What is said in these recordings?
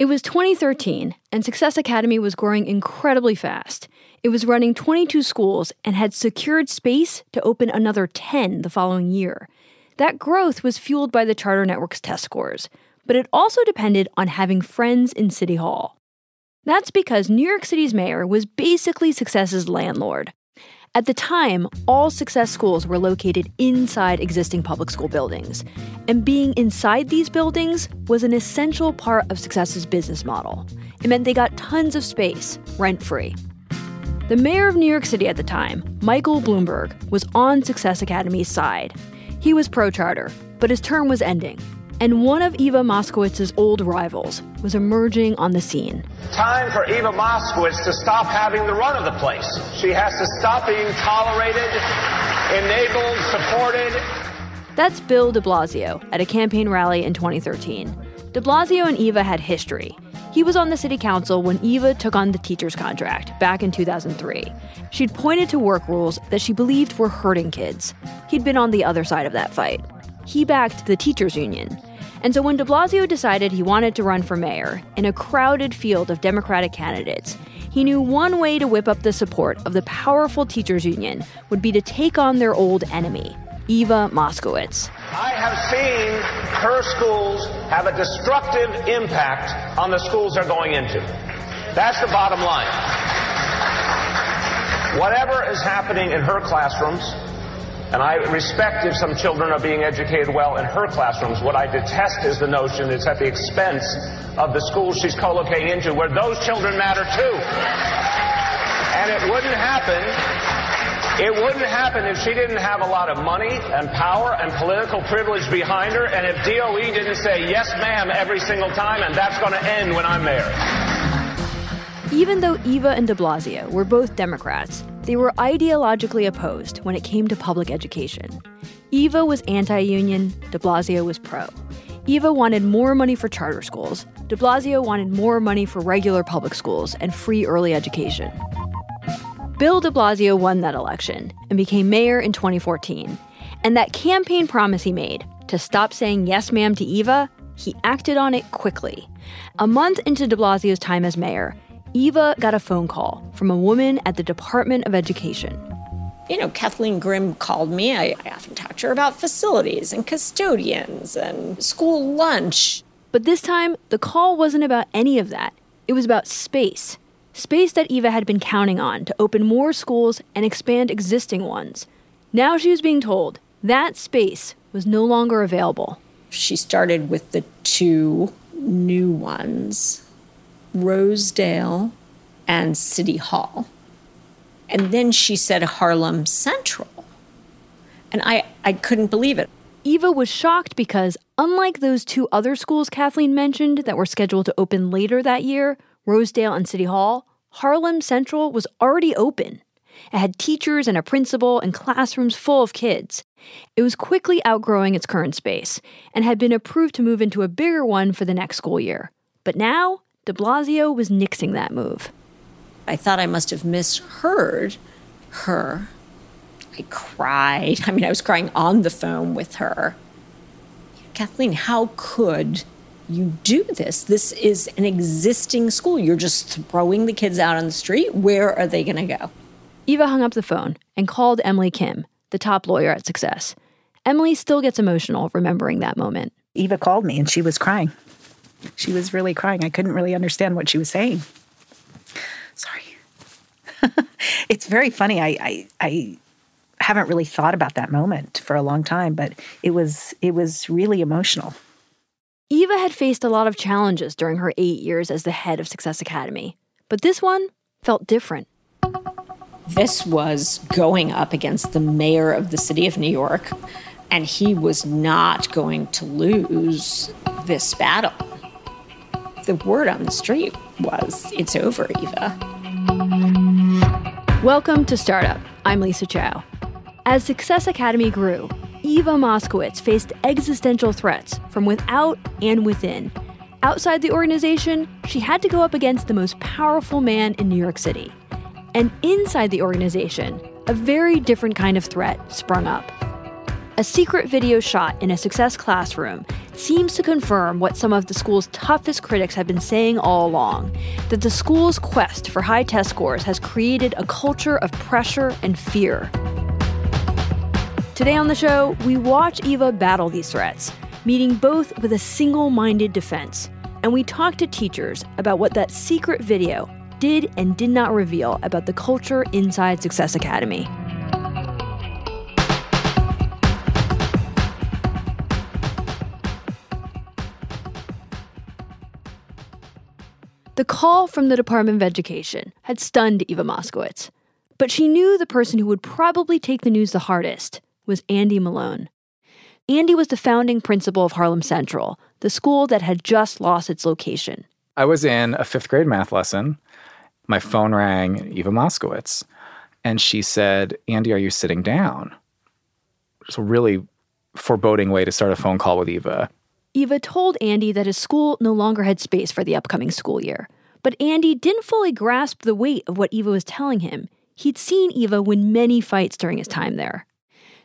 It was 2013, and Success Academy was growing incredibly fast. It was running 22 schools and had secured space to open another 10 the following year. That growth was fueled by the Charter Network's test scores, but it also depended on having friends in City Hall. That's because New York City's mayor was basically Success's landlord. At the time, all Success schools were located inside existing public school buildings, and being inside these buildings was an essential part of Success's business model. It meant they got tons of space, rent free. The mayor of New York City at the time, Michael Bloomberg, was on Success Academy's side. He was pro charter, but his term was ending, and one of Eva Moskowitz's old rivals was emerging on the scene. Time for Eva Moskowitz to stop having the run of the place. She has to stop being tolerated, enabled, supported. That's Bill de Blasio at a campaign rally in 2013. De Blasio and Eva had history. He was on the city council when Eva took on the teacher's contract back in 2003. She'd pointed to work rules that she believed were hurting kids. He'd been on the other side of that fight. He backed the teachers' union, and so when de Blasio decided he wanted to run for mayor in a crowded field of Democratic candidates, he knew one way to whip up the support of the powerful teachers union would be to take on their old enemy, Eva Moskowitz. I have seen her schools have a destructive impact on the schools they're going into. That's the bottom line. Whatever is happening in her classrooms, and I respect if some children are being educated well in her classrooms. What I detest is the notion it's at the expense of the schools she's co-locating into where those children matter too. And it wouldn't happen it wouldn't happen if she didn't have a lot of money and power and political privilege behind her, and if DOE didn't say yes, ma'am, every single time, and that's going to end when I'm mayor. Even though Eva and de Blasio were both Democrats, they were ideologically opposed when it came to public education. Eva was anti union, de Blasio was pro. Eva wanted more money for charter schools, de Blasio wanted more money for regular public schools and free early education. Bill de Blasio won that election and became mayor in 2014. And that campaign promise he made to stop saying yes, ma'am to Eva, he acted on it quickly. A month into de Blasio's time as mayor, Eva got a phone call from a woman at the Department of Education. You know, Kathleen Grimm called me. I, I often talked to her about facilities and custodians and school lunch. But this time, the call wasn't about any of that. It was about space. Space that Eva had been counting on to open more schools and expand existing ones. Now she was being told that space was no longer available. She started with the two new ones Rosedale, and City Hall. And then she said Harlem Central. And I, I couldn't believe it. Eva was shocked because, unlike those two other schools Kathleen mentioned that were scheduled to open later that year, Rosedale and City Hall, Harlem Central was already open. It had teachers and a principal and classrooms full of kids. It was quickly outgrowing its current space and had been approved to move into a bigger one for the next school year. But now, de Blasio was nixing that move. I thought I must have misheard her. I cried. I mean, I was crying on the phone with her. Kathleen, how could you do this? This is an existing school. You're just throwing the kids out on the street. Where are they going to go? Eva hung up the phone and called Emily Kim, the top lawyer at Success. Emily still gets emotional remembering that moment. Eva called me and she was crying. She was really crying. I couldn't really understand what she was saying. Sorry. it's very funny. I, I, I haven't really thought about that moment for a long time, but it was it was really emotional. Eva had faced a lot of challenges during her eight years as the head of Success Academy, but this one felt different. This was going up against the mayor of the city of New York, and he was not going to lose this battle the word on the street was, it's over, Eva. Welcome to Startup. I'm Lisa Chow. As Success Academy grew, Eva Moskowitz faced existential threats from without and within. Outside the organization, she had to go up against the most powerful man in New York City. And inside the organization, a very different kind of threat sprung up. A secret video shot in a success classroom seems to confirm what some of the school's toughest critics have been saying all along that the school's quest for high test scores has created a culture of pressure and fear. Today on the show, we watch Eva battle these threats, meeting both with a single minded defense. And we talk to teachers about what that secret video did and did not reveal about the culture inside Success Academy. The call from the Department of Education had stunned Eva Moskowitz, but she knew the person who would probably take the news the hardest was Andy Malone. Andy was the founding principal of Harlem Central, the school that had just lost its location. I was in a fifth grade math lesson. My phone rang, Eva Moskowitz, and she said, Andy, are you sitting down? It's a really foreboding way to start a phone call with Eva. Eva told Andy that his school no longer had space for the upcoming school year. But Andy didn't fully grasp the weight of what Eva was telling him. He'd seen Eva win many fights during his time there.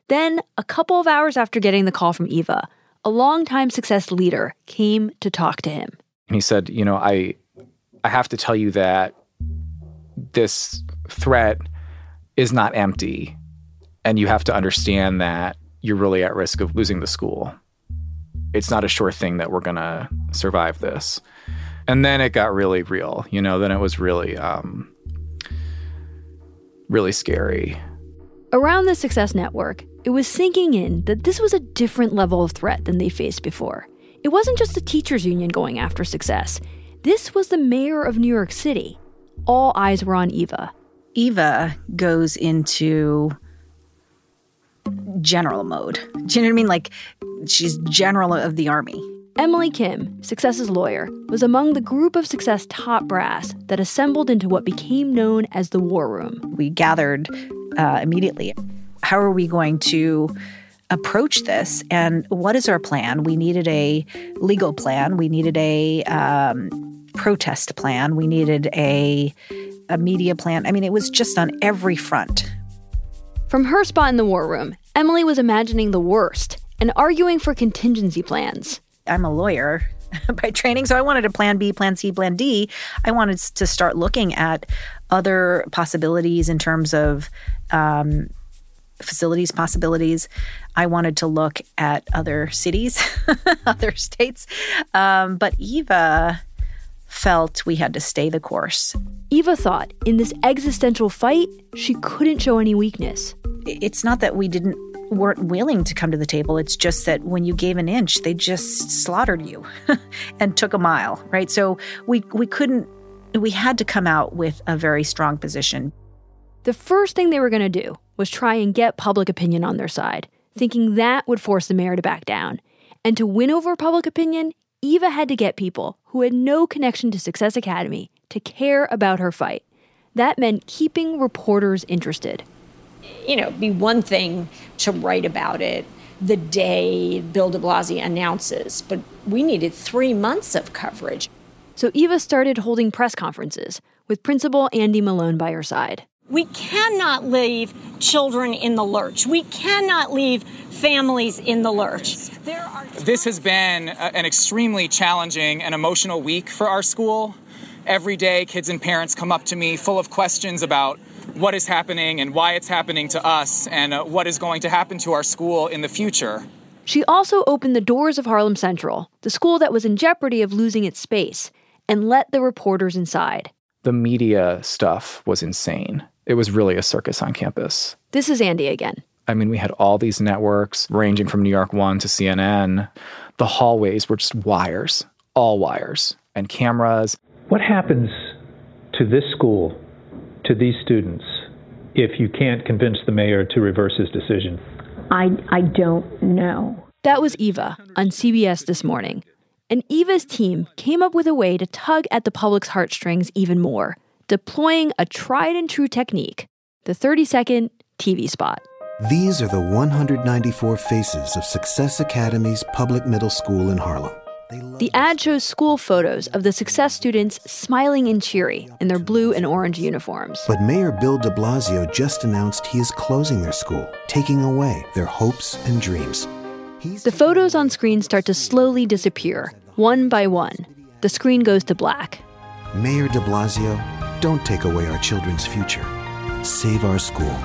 Then, a couple of hours after getting the call from Eva, a longtime success leader came to talk to him. And he said, "You know, I I have to tell you that this threat is not empty and you have to understand that you're really at risk of losing the school. It's not a sure thing that we're going to survive this." And then it got really real, you know, then it was really um really scary. Around the Success Network, it was sinking in that this was a different level of threat than they faced before. It wasn't just the teachers' union going after success. This was the mayor of New York City. All eyes were on Eva. Eva goes into general mode. Do you know what I mean? Like she's general of the army. Emily Kim, Success's lawyer, was among the group of Success top brass that assembled into what became known as the War Room. We gathered uh, immediately. How are we going to approach this? And what is our plan? We needed a legal plan. We needed a um, protest plan. We needed a a media plan. I mean, it was just on every front. From her spot in the war room, Emily was imagining the worst and arguing for contingency plans. I'm a lawyer by training, so I wanted a plan B, plan C, plan D. I wanted to start looking at other possibilities in terms of um, facilities possibilities. I wanted to look at other cities, other states. Um, but Eva felt we had to stay the course. Eva thought in this existential fight, she couldn't show any weakness. It's not that we didn't weren't willing to come to the table. It's just that when you gave an inch, they just slaughtered you and took a mile, right? So we we couldn't we had to come out with a very strong position. The first thing they were going to do was try and get public opinion on their side, thinking that would force the mayor to back down. And to win over public opinion, Eva had to get people who had no connection to Success Academy to care about her fight. That meant keeping reporters interested. You know, be one thing to write about it the day Bill de Blasio announces, but we needed three months of coverage. So Eva started holding press conferences with Principal Andy Malone by her side. We cannot leave children in the lurch. We cannot leave families in the lurch. this has been an extremely challenging and emotional week for our school. Every day, kids and parents come up to me full of questions about what is happening and why it's happening to us and uh, what is going to happen to our school in the future. She also opened the doors of Harlem Central, the school that was in jeopardy of losing its space, and let the reporters inside. The media stuff was insane. It was really a circus on campus. This is Andy again. I mean, we had all these networks ranging from New York One to CNN. The hallways were just wires, all wires, and cameras. What happens to this school, to these students, if you can't convince the mayor to reverse his decision? I, I don't know. That was Eva on CBS this morning. And Eva's team came up with a way to tug at the public's heartstrings even more deploying a tried and true technique the 30 second TV spot. These are the 194 faces of Success Academy's public middle school in Harlem. The ad shows school photos of the success students smiling and cheery in their blue and orange uniforms. But Mayor Bill de Blasio just announced he is closing their school, taking away their hopes and dreams. The photos on screen start to slowly disappear, one by one. The screen goes to black. Mayor de Blasio, don't take away our children's future. Save our school.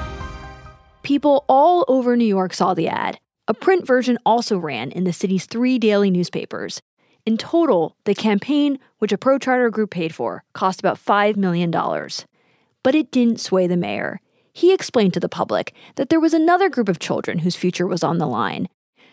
People all over New York saw the ad. A print version also ran in the city's three daily newspapers. In total, the campaign, which a pro charter group paid for, cost about $5 million. But it didn't sway the mayor. He explained to the public that there was another group of children whose future was on the line.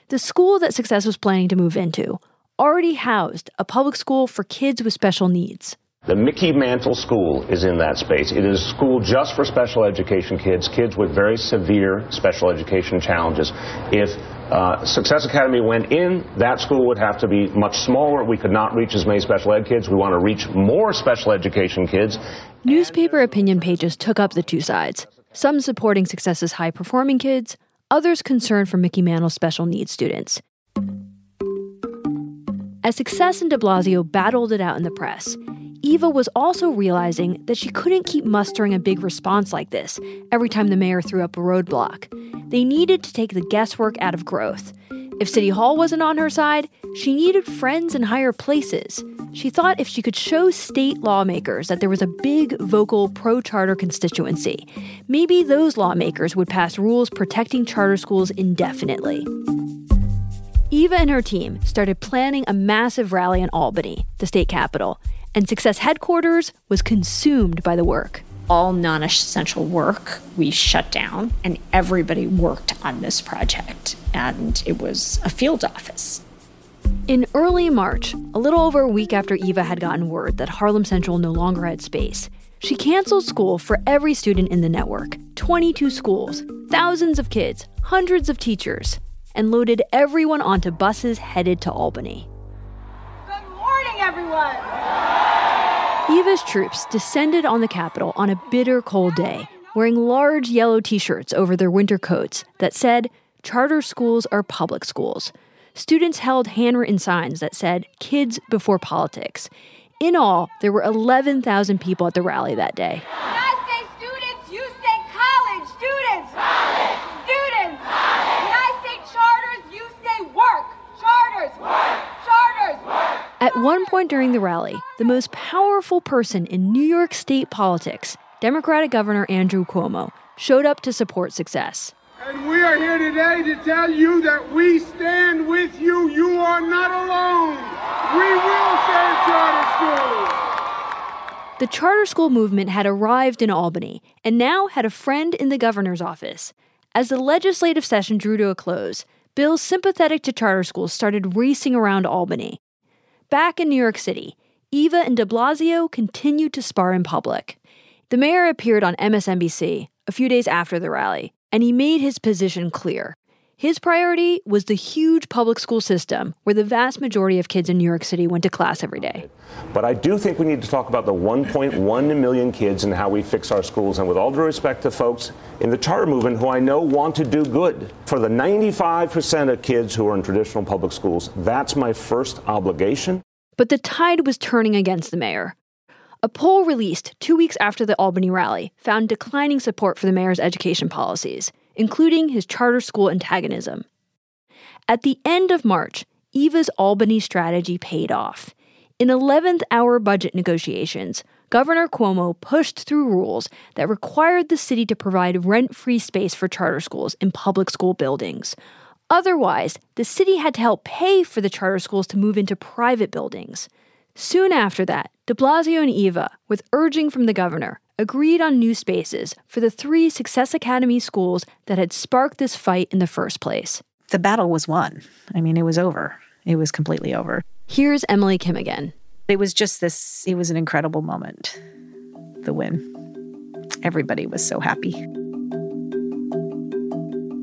The school that Success was planning to move into already housed a public school for kids with special needs. The Mickey Mantle School is in that space. It is a school just for special education kids, kids with very severe special education challenges. If uh, Success Academy went in, that school would have to be much smaller. We could not reach as many special ed kids. We want to reach more special education kids. Newspaper opinion pages took up the two sides, some supporting Success's high performing kids, others concerned for Mickey Mantle's special needs students. As Success and de Blasio battled it out in the press, Eva was also realizing that she couldn't keep mustering a big response like this every time the mayor threw up a roadblock. They needed to take the guesswork out of growth. If City Hall wasn't on her side, she needed friends in higher places. She thought if she could show state lawmakers that there was a big, vocal pro charter constituency, maybe those lawmakers would pass rules protecting charter schools indefinitely. Eva and her team started planning a massive rally in Albany, the state capital, and Success headquarters was consumed by the work. All non essential work we shut down, and everybody worked on this project. And it was a field office. In early March, a little over a week after Eva had gotten word that Harlem Central no longer had space, she canceled school for every student in the network 22 schools, thousands of kids, hundreds of teachers, and loaded everyone onto buses headed to Albany. Good morning, everyone! Eva's troops descended on the Capitol on a bitter cold day, wearing large yellow t shirts over their winter coats that said, Charter schools are public schools. Students held handwritten signs that said, Kids before politics. In all, there were 11,000 people at the rally that day. When I say students, you say college. Students! College! Students! College! When I say charters, you say work. Charters! Work! Charters! Work! At one point during the rally, the most powerful person in New York State politics, Democratic Governor Andrew Cuomo, showed up to support success. And we are here today to tell you that we stand with you. You are not alone. We will save charter schools. The charter school movement had arrived in Albany and now had a friend in the governor's office. As the legislative session drew to a close, bills sympathetic to charter schools started racing around Albany. Back in New York City, Eva and de Blasio continued to spar in public. The mayor appeared on MSNBC a few days after the rally, and he made his position clear. His priority was the huge public school system where the vast majority of kids in New York City went to class every day. But I do think we need to talk about the 1.1 million kids and how we fix our schools. And with all due respect to folks in the charter movement who I know want to do good, for the 95% of kids who are in traditional public schools, that's my first obligation. But the tide was turning against the mayor. A poll released two weeks after the Albany rally found declining support for the mayor's education policies, including his charter school antagonism. At the end of March, Eva's Albany strategy paid off. In 11th hour budget negotiations, Governor Cuomo pushed through rules that required the city to provide rent free space for charter schools in public school buildings. Otherwise, the city had to help pay for the charter schools to move into private buildings. Soon after that, de Blasio and Eva, with urging from the governor, agreed on new spaces for the three Success Academy schools that had sparked this fight in the first place. The battle was won. I mean, it was over. It was completely over. Here's Emily Kim again. It was just this, it was an incredible moment. The win. Everybody was so happy.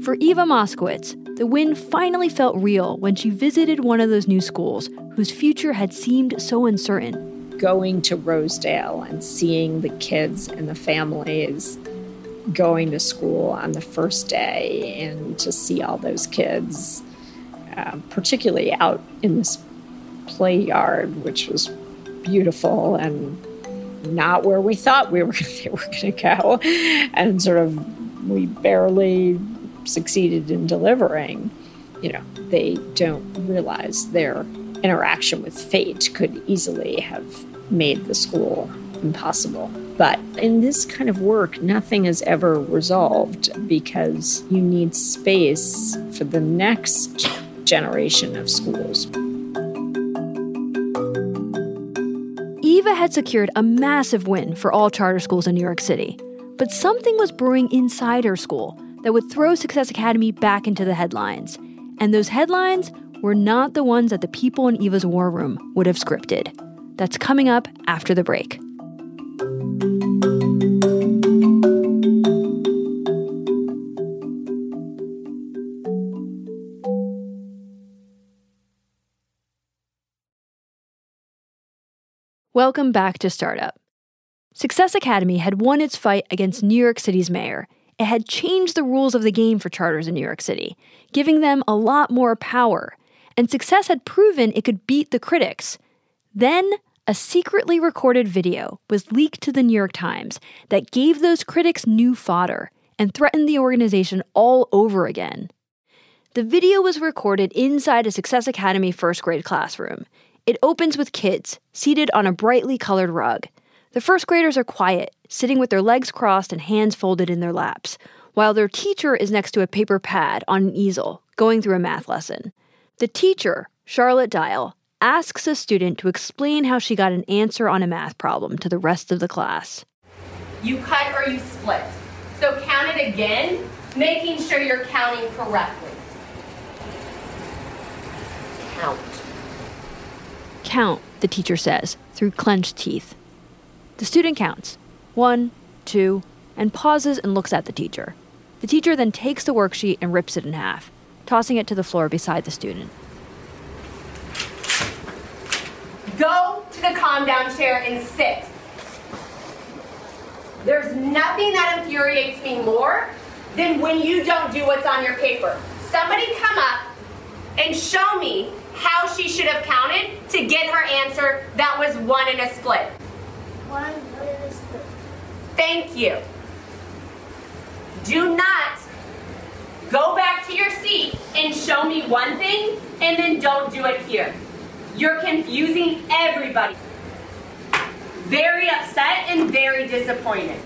For Eva Moskowitz, the win finally felt real when she visited one of those new schools whose future had seemed so uncertain. Going to Rosedale and seeing the kids and the families going to school on the first day and to see all those kids, uh, particularly out in this play yard, which was beautiful and not where we thought we were they were going to go, and sort of we barely succeeded in delivering. you know, they don't realize their interaction with fate could easily have made the school impossible. But in this kind of work, nothing is ever resolved because you need space for the next generation of schools. Eva had secured a massive win for all charter schools in New York City. But something was brewing inside her school that would throw Success Academy back into the headlines. And those headlines were not the ones that the people in Eva's war room would have scripted. That's coming up after the break. Welcome back to Startup. Success Academy had won its fight against New York City's mayor. It had changed the rules of the game for charters in New York City, giving them a lot more power. And Success had proven it could beat the critics. Then, a secretly recorded video was leaked to the New York Times that gave those critics new fodder and threatened the organization all over again. The video was recorded inside a Success Academy first grade classroom. It opens with kids seated on a brightly colored rug. The first graders are quiet, sitting with their legs crossed and hands folded in their laps, while their teacher is next to a paper pad on an easel, going through a math lesson. The teacher, Charlotte Dial, asks a student to explain how she got an answer on a math problem to the rest of the class. You cut or you split. So count it again, making sure you're counting correctly. Count. Count, the teacher says, through clenched teeth. The student counts one, two, and pauses and looks at the teacher. The teacher then takes the worksheet and rips it in half, tossing it to the floor beside the student. Go to the calm down chair and sit. There's nothing that infuriates me more than when you don't do what's on your paper. Somebody come up and show me how she should have counted to get her answer that was one in a split. One in a split. Thank you. Do not go back to your seat and show me one thing and then don't do it here. You're confusing everybody. Very upset and very disappointed.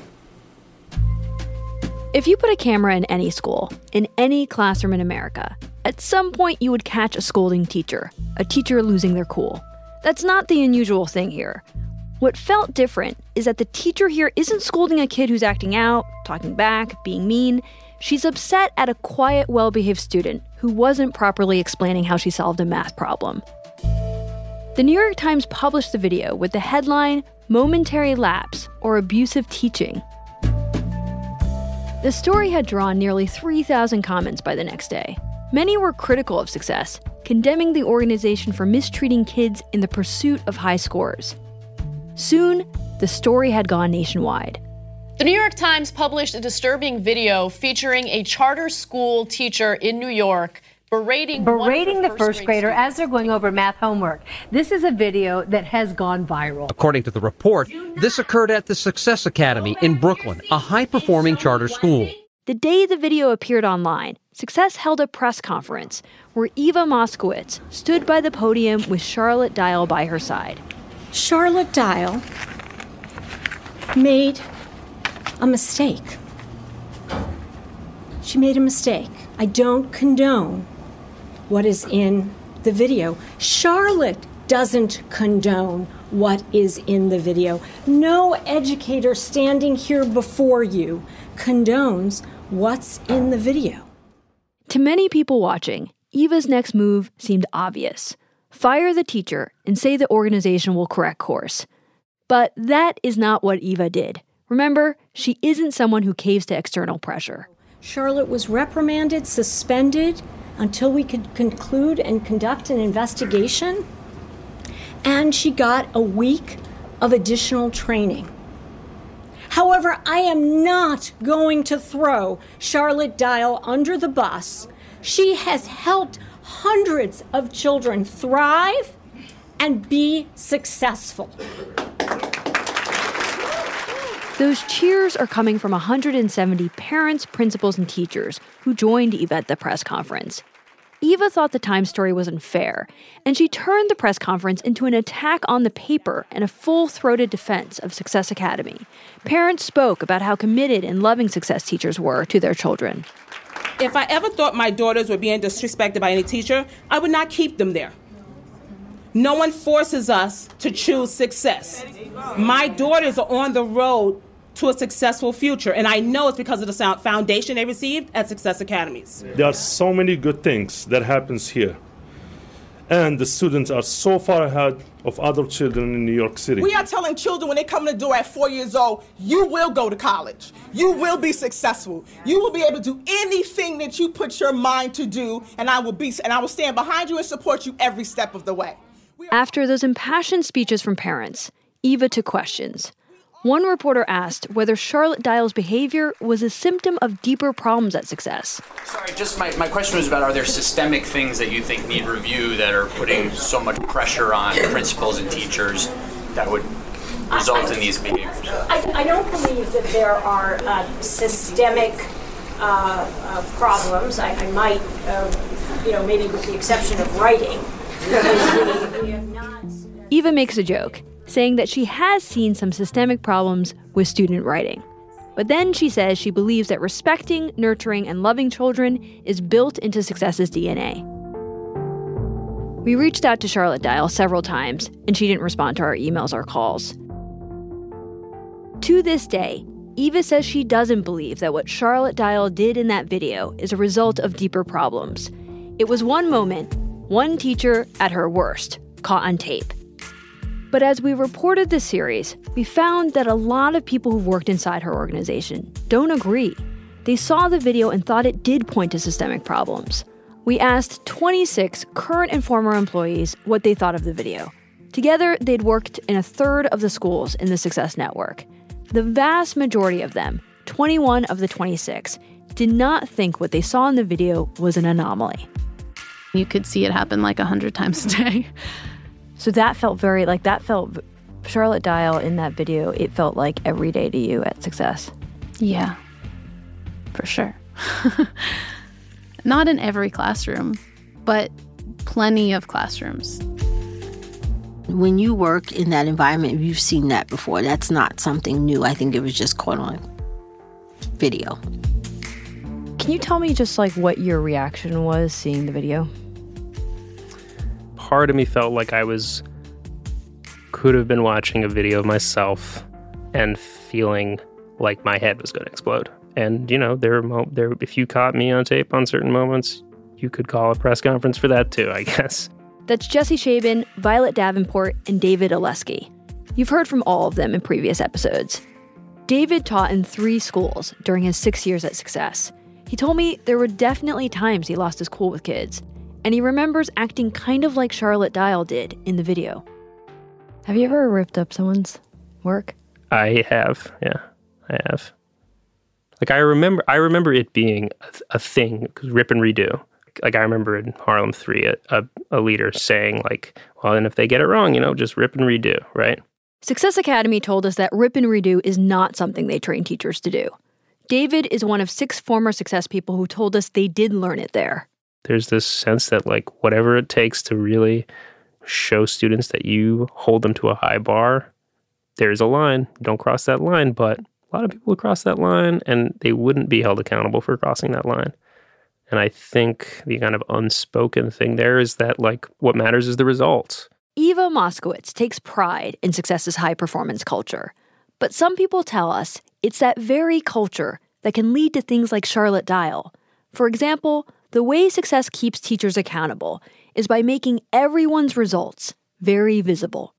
If you put a camera in any school, in any classroom in America, at some point you would catch a scolding teacher, a teacher losing their cool. That's not the unusual thing here. What felt different is that the teacher here isn't scolding a kid who's acting out, talking back, being mean. She's upset at a quiet, well behaved student who wasn't properly explaining how she solved a math problem. The New York Times published the video with the headline Momentary Lapse or Abusive Teaching. The story had drawn nearly 3,000 comments by the next day. Many were critical of success, condemning the organization for mistreating kids in the pursuit of high scores. Soon, the story had gone nationwide. The New York Times published a disturbing video featuring a charter school teacher in New York berating berating the first, first grader as they're going over math homework. This is a video that has gone viral. According to the report, this occurred at the Success Academy in Brooklyn, a high-performing charter school. The day the video appeared online, Success held a press conference where Eva Moskowitz stood by the podium with Charlotte Dial by her side. Charlotte Dial made a mistake. She made a mistake. I don't condone what is in the video. Charlotte doesn't condone what is in the video. No educator standing here before you condones what's in the video. To many people watching, Eva's next move seemed obvious fire the teacher and say the organization will correct course. But that is not what Eva did. Remember, she isn't someone who caves to external pressure. Charlotte was reprimanded, suspended until we could conclude and conduct an investigation. And she got a week of additional training. However, I am not going to throw Charlotte Dial under the bus. She has helped hundreds of children thrive and be successful. Those cheers are coming from 170 parents, principals, and teachers who joined Eva at the press conference. Eva thought the Times story was unfair, and she turned the press conference into an attack on the paper and a full throated defense of Success Academy. Parents spoke about how committed and loving Success teachers were to their children. If I ever thought my daughters were being disrespected by any teacher, I would not keep them there. No one forces us to choose success. My daughters are on the road to a successful future, and I know it's because of the foundation they received at Success Academies. There are so many good things that happens here. And the students are so far ahead of other children in New York City. We are telling children when they come to the door at four years old, you will go to college. You will be successful. You will be able to do anything that you put your mind to do, and I will be and I will stand behind you and support you every step of the way. After those impassioned speeches from parents, Eva took questions. One reporter asked whether Charlotte Dial's behavior was a symptom of deeper problems at Success. Sorry, just my, my question was about are there systemic things that you think need review that are putting so much pressure on principals and teachers that would result in these behaviors? I, I don't believe that there are uh, systemic uh, uh, problems. I, I might, uh, you know, maybe with the exception of writing. Eva makes a joke saying that she has seen some systemic problems with student writing. But then she says she believes that respecting, nurturing, and loving children is built into Success's DNA. We reached out to Charlotte Dial several times, and she didn't respond to our emails or calls. To this day, Eva says she doesn't believe that what Charlotte Dial did in that video is a result of deeper problems. It was one moment, one teacher at her worst, caught on tape. But as we reported this series, we found that a lot of people who worked inside her organization don't agree. They saw the video and thought it did point to systemic problems. We asked 26 current and former employees what they thought of the video. Together, they'd worked in a third of the schools in the Success Network. The vast majority of them, 21 of the 26, did not think what they saw in the video was an anomaly. You could see it happen like a hundred times a day. So that felt very like that felt Charlotte Dial in that video, it felt like every day to you at success. Yeah. For sure. Not in every classroom, but plenty of classrooms. When you work in that environment, you've seen that before. That's not something new. I think it was just caught on video. Can you tell me just like what your reaction was seeing the video? Part of me felt like I was could have been watching a video of myself and feeling like my head was going to explode. And you know, there there if you caught me on tape on certain moments, you could call a press conference for that too, I guess. That's Jesse Chabin, Violet Davenport, and David Olesky. You've heard from all of them in previous episodes. David taught in three schools during his six years at Success. He told me there were definitely times he lost his cool with kids, and he remembers acting kind of like Charlotte Dial did in the video. Have you ever ripped up someone's work? I have, yeah, I have. Like I remember, I remember it being a, a thing because rip and redo. Like I remember in Harlem Three, a, a, a leader saying like, "Well, and if they get it wrong, you know, just rip and redo," right? Success Academy told us that rip and redo is not something they train teachers to do. David is one of six former success people who told us they did learn it there there's this sense that like whatever it takes to really show students that you hold them to a high bar there's a line. Don't cross that line but a lot of people cross that line and they wouldn't be held accountable for crossing that line. And i think the kind of unspoken thing there is that like what matters is the results. Eva moskowitz takes pride in success's high performance culture. But some people tell us it's that very culture that can lead to things like charlotte dial. For example the way success keeps teachers accountable is by making everyone's results very visible.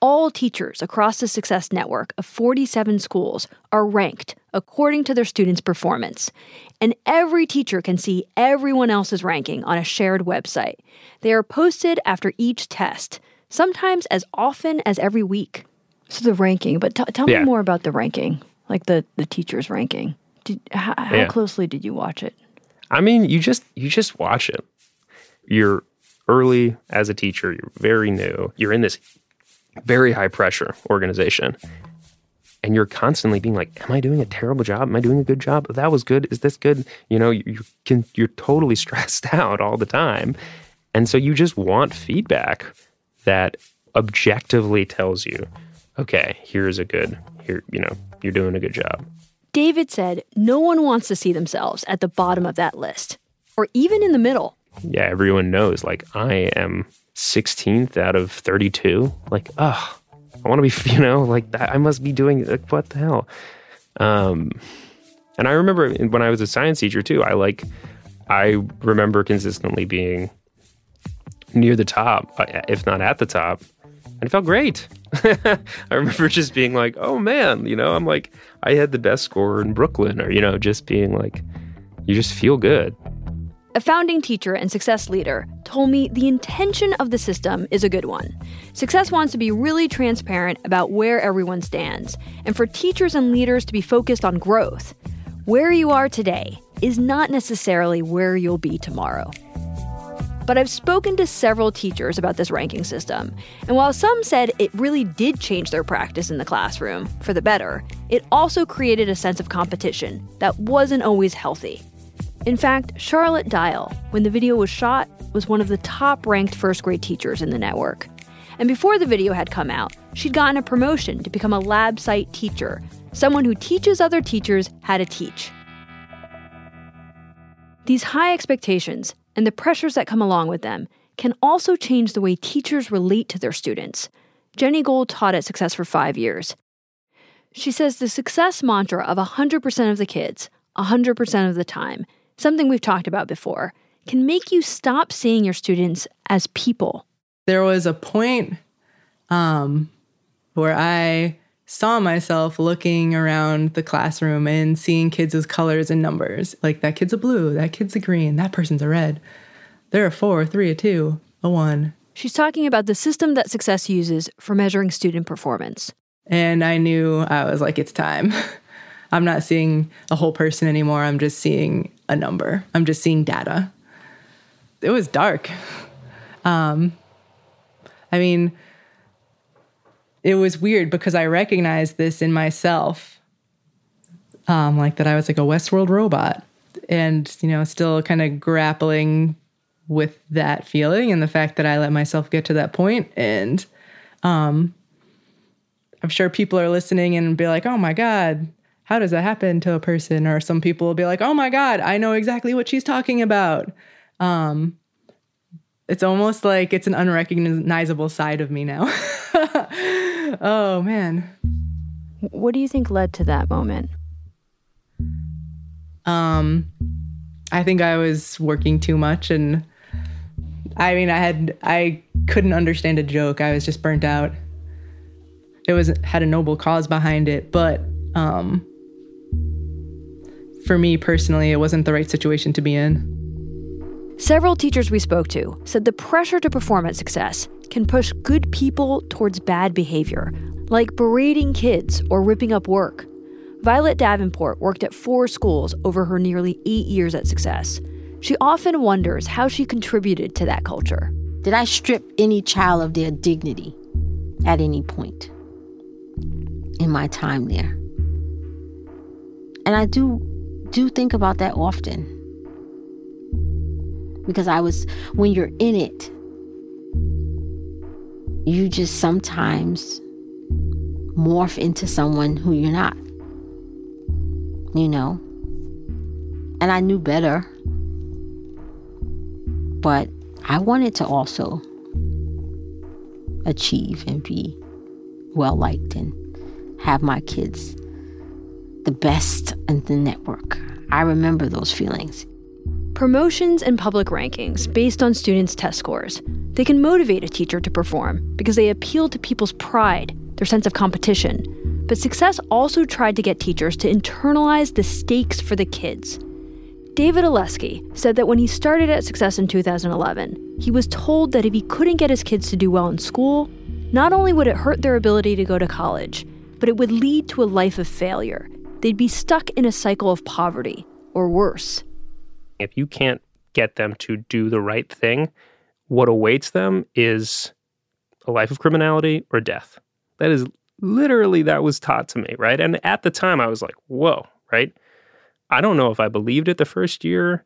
All teachers across the Success Network of 47 schools are ranked according to their students' performance, and every teacher can see everyone else's ranking on a shared website. They are posted after each test, sometimes as often as every week. So the ranking, but t- tell yeah. me more about the ranking, like the the teacher's ranking. Did, how, how yeah. closely did you watch it? I mean, you just you just watch it. You're early as a teacher, you're very new. You're in this very high pressure organization. and you're constantly being like, "Am I doing a terrible job? Am I doing a good job? That was good. Is this good?" You know, you, can you're totally stressed out all the time, and so you just want feedback that objectively tells you, "Okay, here's a good here. You know, you're doing a good job." David said no one wants to see themselves at the bottom of that list, or even in the middle. Yeah, everyone knows. Like I am 16th out of 32. Like, oh, I want to be, you know, like that. I must be doing like what the hell. Um, and I remember when I was a science teacher too. I like, I remember consistently being near the top, uh, if not at the top, and it felt great. I remember just being like, oh man, you know, I'm like, I had the best score in Brooklyn, or you know, just being like, you just feel good. A founding teacher and success leader told me the intention of the system is a good one. Success wants to be really transparent about where everyone stands, and for teachers and leaders to be focused on growth. Where you are today is not necessarily where you'll be tomorrow. But I've spoken to several teachers about this ranking system, and while some said it really did change their practice in the classroom for the better, it also created a sense of competition that wasn't always healthy. In fact, Charlotte Dial, when the video was shot, was one of the top ranked first grade teachers in the network. And before the video had come out, she'd gotten a promotion to become a lab site teacher, someone who teaches other teachers how to teach. These high expectations and the pressures that come along with them can also change the way teachers relate to their students. Jenny Gold taught at Success for five years. She says the success mantra of 100% of the kids, 100% of the time, something we've talked about before, can make you stop seeing your students as people. There was a point um, where I saw myself looking around the classroom and seeing kids as colors and numbers. Like that kid's a blue, that kid's a green, that person's a red. They're a four, three, a two, a one. She's talking about the system that Success uses for measuring student performance. And I knew I was like, it's time. I'm not seeing a whole person anymore. I'm just seeing a number. I'm just seeing data. It was dark. Um, I mean, it was weird because I recognized this in myself. Um, like that I was like a Westworld robot and, you know, still kind of grappling with that feeling and the fact that I let myself get to that point. And um, I'm sure people are listening and be like, oh my God, how does that happen to a person? Or some people will be like, oh my God, I know exactly what she's talking about. Um, it's almost like it's an unrecognizable side of me now. oh man. What do you think led to that moment? Um, I think I was working too much and I mean I had I couldn't understand a joke. I was just burnt out. It was had a noble cause behind it, but um for me personally, it wasn't the right situation to be in. Several teachers we spoke to said the pressure to perform at success can push good people towards bad behavior, like berating kids or ripping up work. Violet Davenport worked at four schools over her nearly eight years at Success. She often wonders how she contributed to that culture. Did I strip any child of their dignity at any point in my time there? And I do do think about that often. Because I was, when you're in it, you just sometimes morph into someone who you're not. You know? And I knew better. But I wanted to also achieve and be well liked and have my kids the best in the network. I remember those feelings. Promotions and public rankings based on students' test scores. They can motivate a teacher to perform because they appeal to people's pride, their sense of competition. But success also tried to get teachers to internalize the stakes for the kids. David Olesky said that when he started at Success in 2011, he was told that if he couldn't get his kids to do well in school, not only would it hurt their ability to go to college, but it would lead to a life of failure they'd be stuck in a cycle of poverty, or worse. If you can't get them to do the right thing, what awaits them is a life of criminality or death. That is literally that was taught to me, right? And at the time I was like, whoa, right? I don't know if I believed it the first year,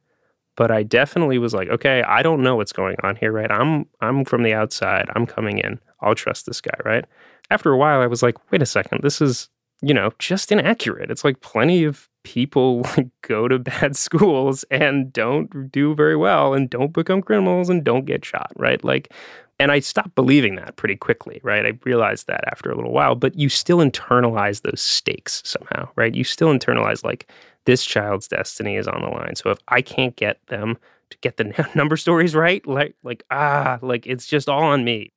but I definitely was like, okay, I don't know what's going on here, right? I'm I'm from the outside. I'm coming in. I'll trust this guy, right? After a while I was like, wait a second, this is, you know, just inaccurate. It's like plenty of people go to bad schools and don't do very well and don't become criminals and don't get shot, right? Like and I stopped believing that pretty quickly, right? I realized that after a little while, but you still internalize those stakes somehow, right? You still internalize like this child's destiny is on the line. So if I can't get them to get the number stories right, like like ah, like it's just all on me.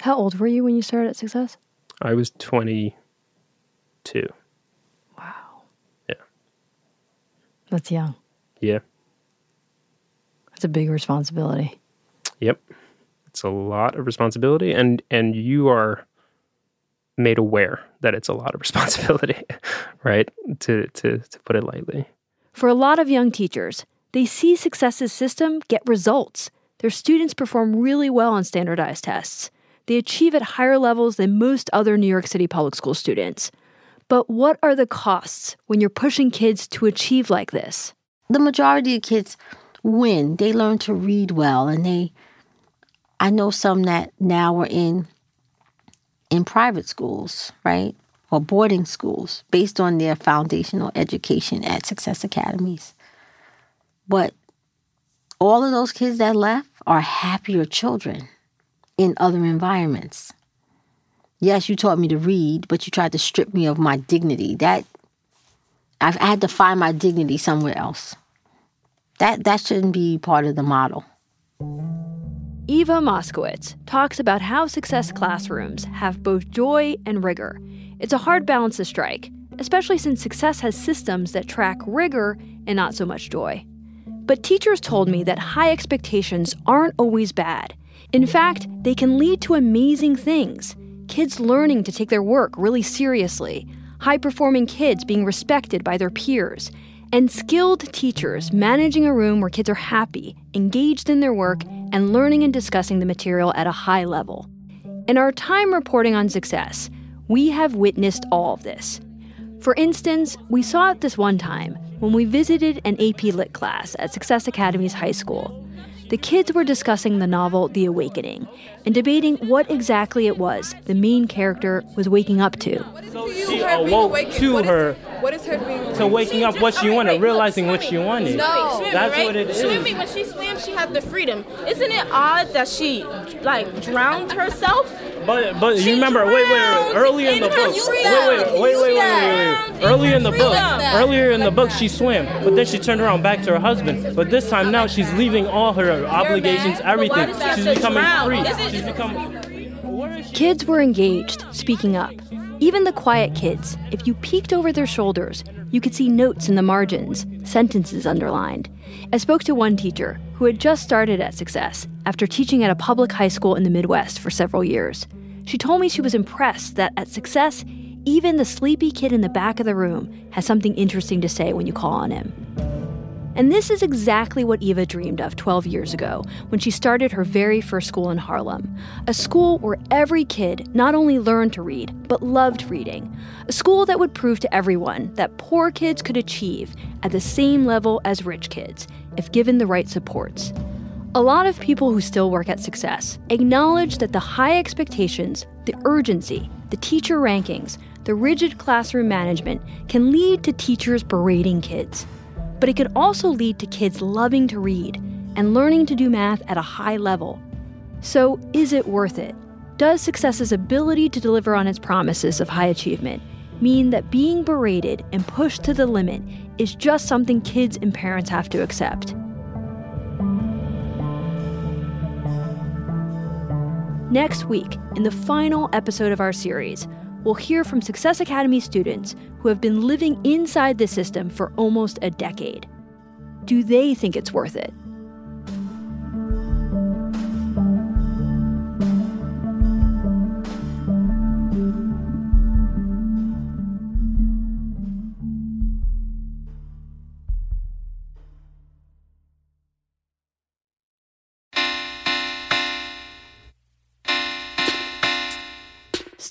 How old were you when you started at Success? I was 22. That's young. Yeah. That's a big responsibility. Yep. It's a lot of responsibility and and you are made aware that it's a lot of responsibility, right? To to to put it lightly. For a lot of young teachers, they see Success's system get results. Their students perform really well on standardized tests. They achieve at higher levels than most other New York City public school students. But what are the costs when you're pushing kids to achieve like this? The majority of kids win. They learn to read well and they I know some that now are in in private schools, right? Or boarding schools based on their foundational education at Success Academies. But all of those kids that left are happier children in other environments. Yes, you taught me to read, but you tried to strip me of my dignity. That I've had to find my dignity somewhere else. That that shouldn't be part of the model. Eva Moskowitz talks about how success classrooms have both joy and rigor. It's a hard balance to strike, especially since success has systems that track rigor and not so much joy. But teachers told me that high expectations aren't always bad. In fact, they can lead to amazing things kids learning to take their work really seriously, high performing kids being respected by their peers, and skilled teachers managing a room where kids are happy, engaged in their work, and learning and discussing the material at a high level. In our time reporting on success, we have witnessed all of this. For instance, we saw it this one time when we visited an AP Lit class at Success Academy's high school the kids were discussing the novel The Awakening and debating what exactly it was the main character was waking up to. She awoke to her. What is her being? To waking up what she wanted, realizing what she wanted. No, that's right? what it is. Swimming, when she swam, she had the freedom. Isn't it odd that she like drowned herself? But but you remember, wait wait, earlier in the book, wait wait wait wait wait wait wait, earlier in the book, earlier in the book she swam, but then she turned around back to her husband. But this time now she's leaving all her obligations, everything. She's becoming free. She's becoming. Kids were engaged, speaking up. Even the quiet kids, if you peeked over their shoulders, you could see notes in the margins, sentences underlined. I spoke to one teacher who had just started at Success after teaching at a public high school in the Midwest for several years. She told me she was impressed that at Success, even the sleepy kid in the back of the room has something interesting to say when you call on him. And this is exactly what Eva dreamed of 12 years ago when she started her very first school in Harlem. A school where every kid not only learned to read, but loved reading. A school that would prove to everyone that poor kids could achieve at the same level as rich kids if given the right supports. A lot of people who still work at Success acknowledge that the high expectations, the urgency, the teacher rankings, the rigid classroom management can lead to teachers berating kids but it can also lead to kids loving to read and learning to do math at a high level. So, is it worth it? Does Success's ability to deliver on its promises of high achievement mean that being berated and pushed to the limit is just something kids and parents have to accept? Next week, in the final episode of our series, we'll hear from Success Academy students who have been living inside the system for almost a decade. Do they think it's worth it?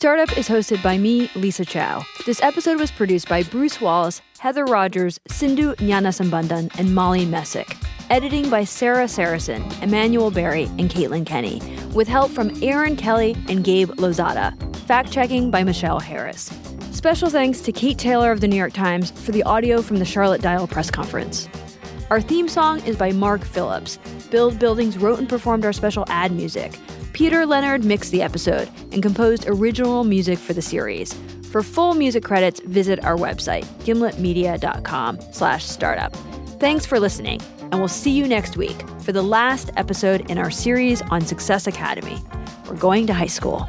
Startup is hosted by me, Lisa Chow. This episode was produced by Bruce Wallace, Heather Rogers, Sindhu Gnanasambandan, and Molly Messick. Editing by Sara Sarasohn, Emanuele Berry, and Caitlin Kenney, with help from Aaron Kelly and Gabe Lozada. Fact checking by Michelle Harris. Special thanks to Kate Taylor of the New York Times for the audio from the Charlotte Dial press conference. Our theme song is by Mark Phillips. Build Buildings wrote and performed our special ad music. Peter Leonard mixed the episode and composed original music for the series. For full music credits, visit our website, gimletmedia.com slash startup. Thanks for listening, and we'll see you next week for the last episode in our series on Success Academy. We're going to high school.